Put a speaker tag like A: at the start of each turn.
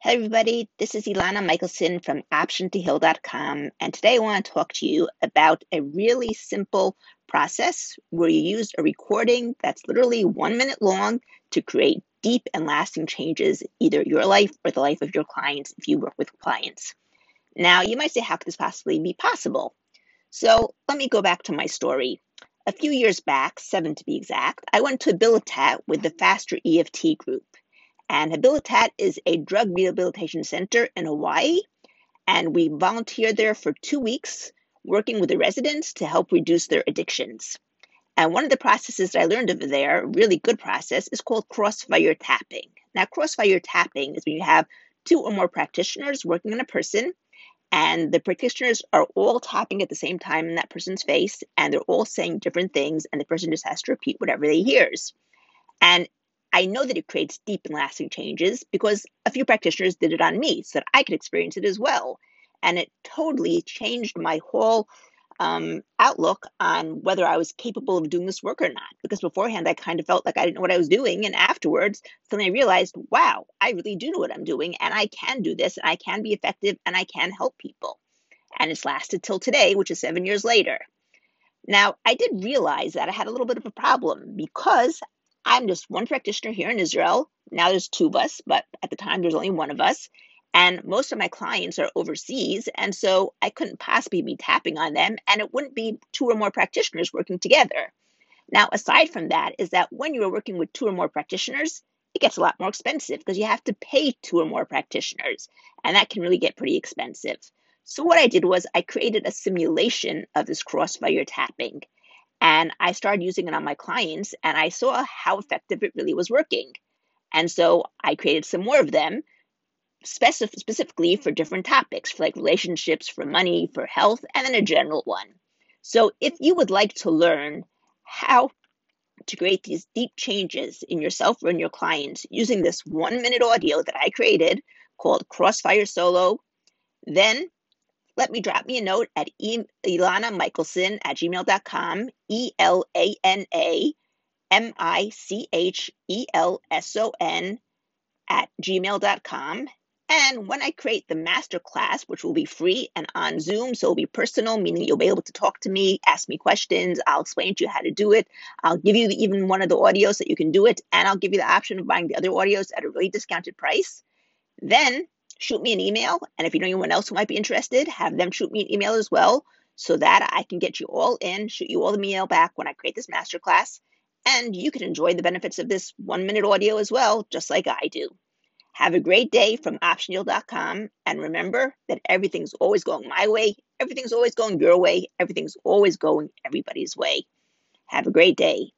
A: Hey everybody, this is Elana Michelson from OptionToHeal.com, and today I want to talk to you about a really simple process where you use a recording that's literally one minute long to create deep and lasting changes, either your life or the life of your clients if you work with clients. Now, you might say, how could this possibly be possible? So let me go back to my story. A few years back, seven to be exact, I went to Habilitat with the Faster EFT group. And Habilitat is a drug rehabilitation center in Hawaii. And we volunteered there for two weeks, working with the residents to help reduce their addictions. And one of the processes that I learned over there, really good process, is called crossfire tapping. Now, crossfire tapping is when you have two or more practitioners working on a person, and the practitioners are all tapping at the same time in that person's face, and they're all saying different things, and the person just has to repeat whatever they hears. And I know that it creates deep and lasting changes because a few practitioners did it on me so that I could experience it as well. And it totally changed my whole um, outlook on whether I was capable of doing this work or not. Because beforehand, I kind of felt like I didn't know what I was doing. And afterwards, suddenly I realized, wow, I really do know what I'm doing. And I can do this, and I can be effective, and I can help people. And it's lasted till today, which is seven years later. Now, I did realize that I had a little bit of a problem because I'm just one practitioner here in Israel. Now there's two of us, but at the time there's only one of us. And most of my clients are overseas. And so I couldn't possibly be tapping on them. And it wouldn't be two or more practitioners working together. Now, aside from that, is that when you are working with two or more practitioners, it gets a lot more expensive because you have to pay two or more practitioners. And that can really get pretty expensive. So, what I did was I created a simulation of this crossfire tapping. And I started using it on my clients and I saw how effective it really was working. And so I created some more of them specif- specifically for different topics, for like relationships, for money, for health, and then a general one. So if you would like to learn how to create these deep changes in yourself or in your clients using this one minute audio that I created called Crossfire Solo, then let me drop me a note at e- Elana Michelson at gmail.com, E L A N A M I C H E L S O N at gmail.com. And when I create the master class, which will be free and on Zoom, so it'll be personal, meaning you'll be able to talk to me, ask me questions. I'll explain to you how to do it. I'll give you even one of the audios that you can do it, and I'll give you the option of buying the other audios at a really discounted price. Then shoot me an email. And if you know anyone else who might be interested, have them shoot me an email as well so that I can get you all in, shoot you all the email back when I create this masterclass. And you can enjoy the benefits of this one minute audio as well, just like I do. Have a great day from OptionToHeal.com. And remember that everything's always going my way, everything's always going your way, everything's always going everybody's way. Have a great day.